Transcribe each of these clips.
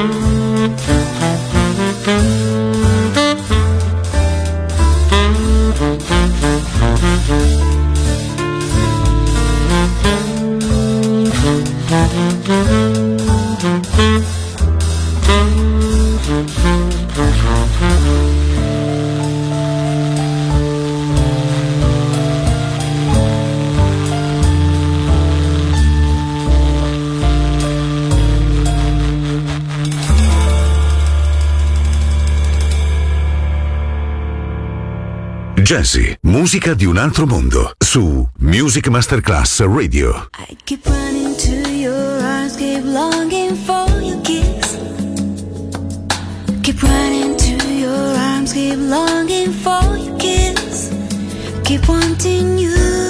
Mm-hmm. Jazzy, musica di un altro mondo, su Music Masterclass Radio. I keep running to your arms, keep longing for your kiss. Keep running to your arms, keep longing for your kiss. Keep wanting you.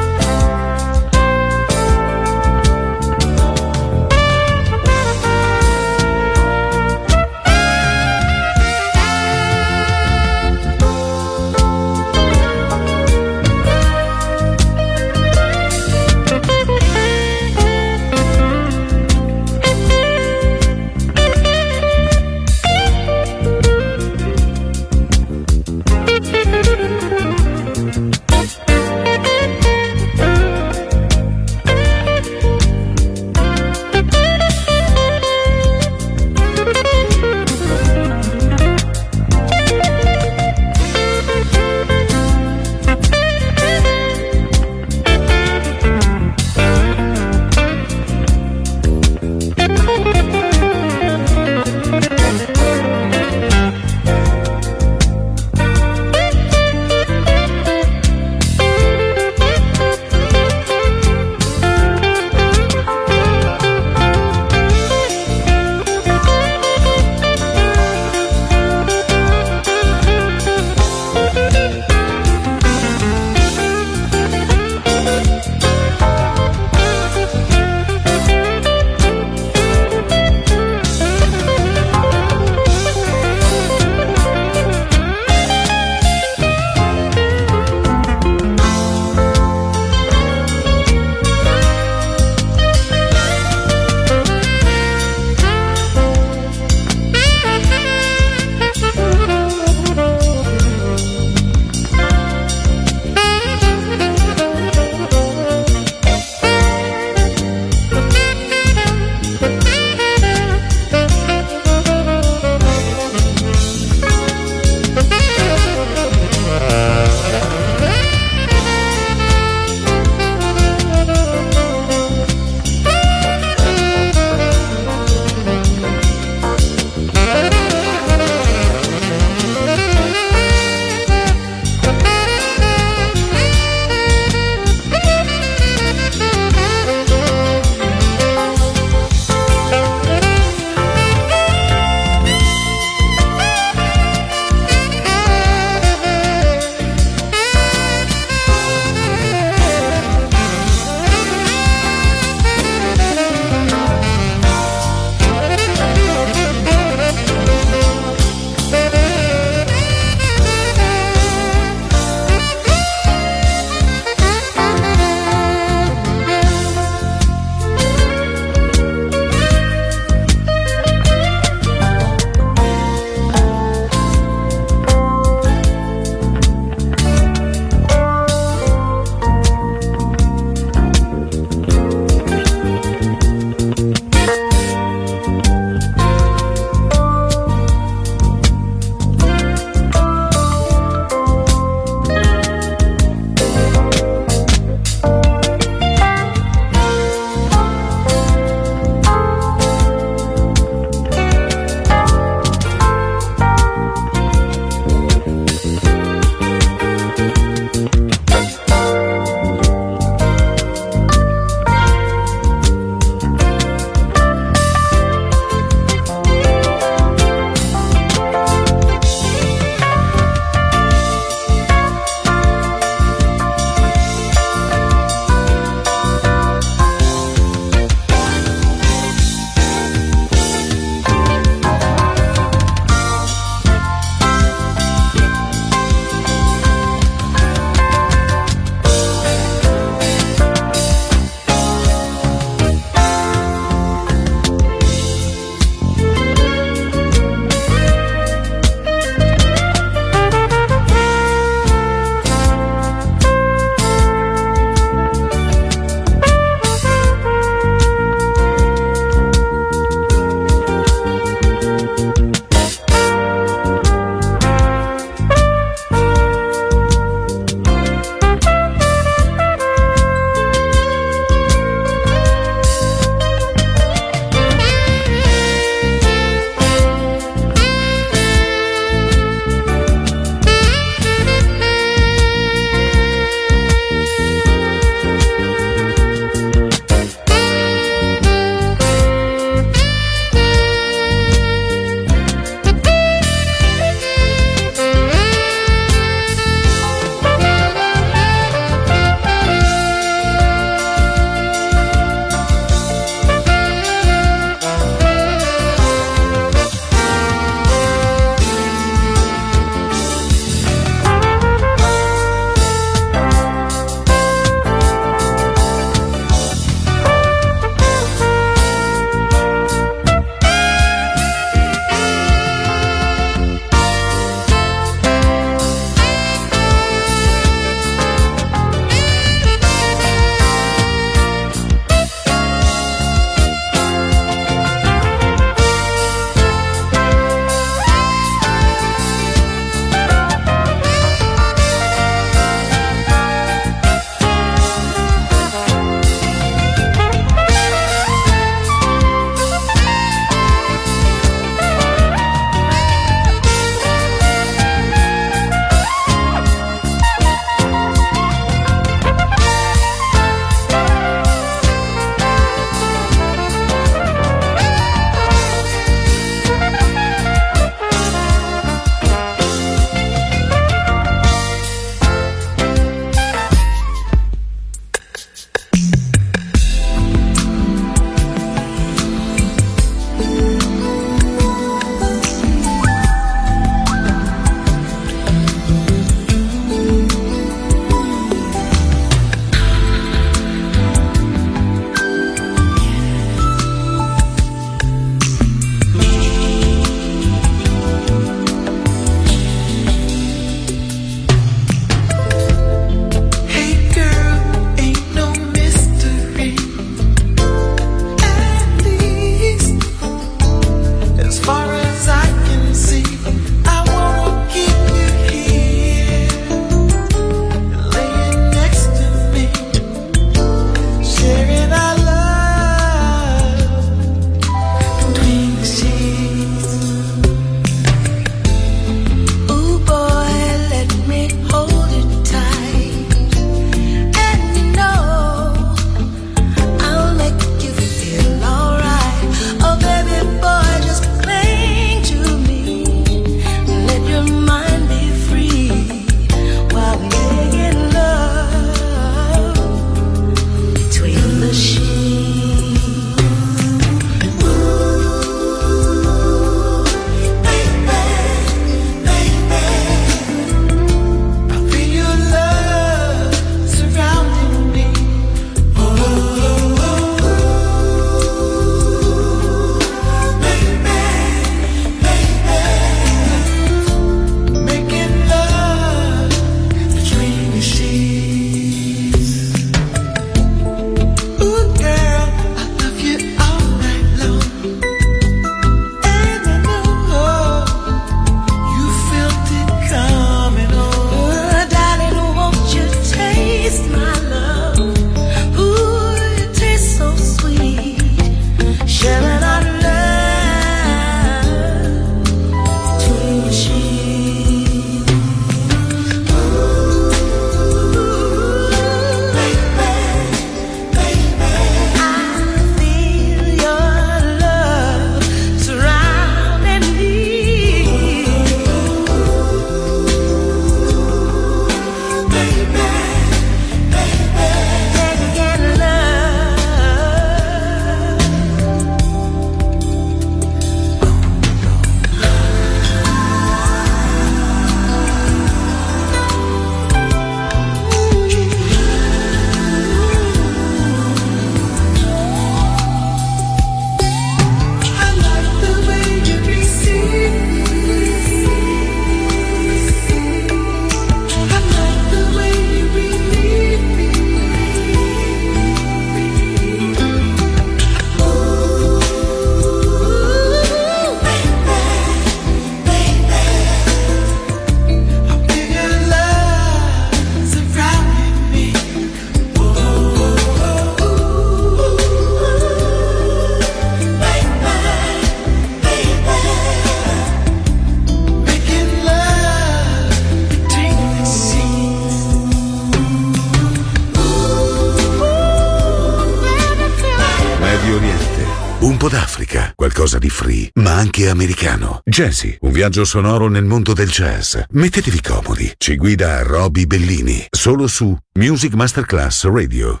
Africa, qualcosa di free, ma anche americano. Jazzy, un viaggio sonoro nel mondo del jazz. Mettetevi comodi, ci guida Roby Bellini, solo su Music Masterclass Radio.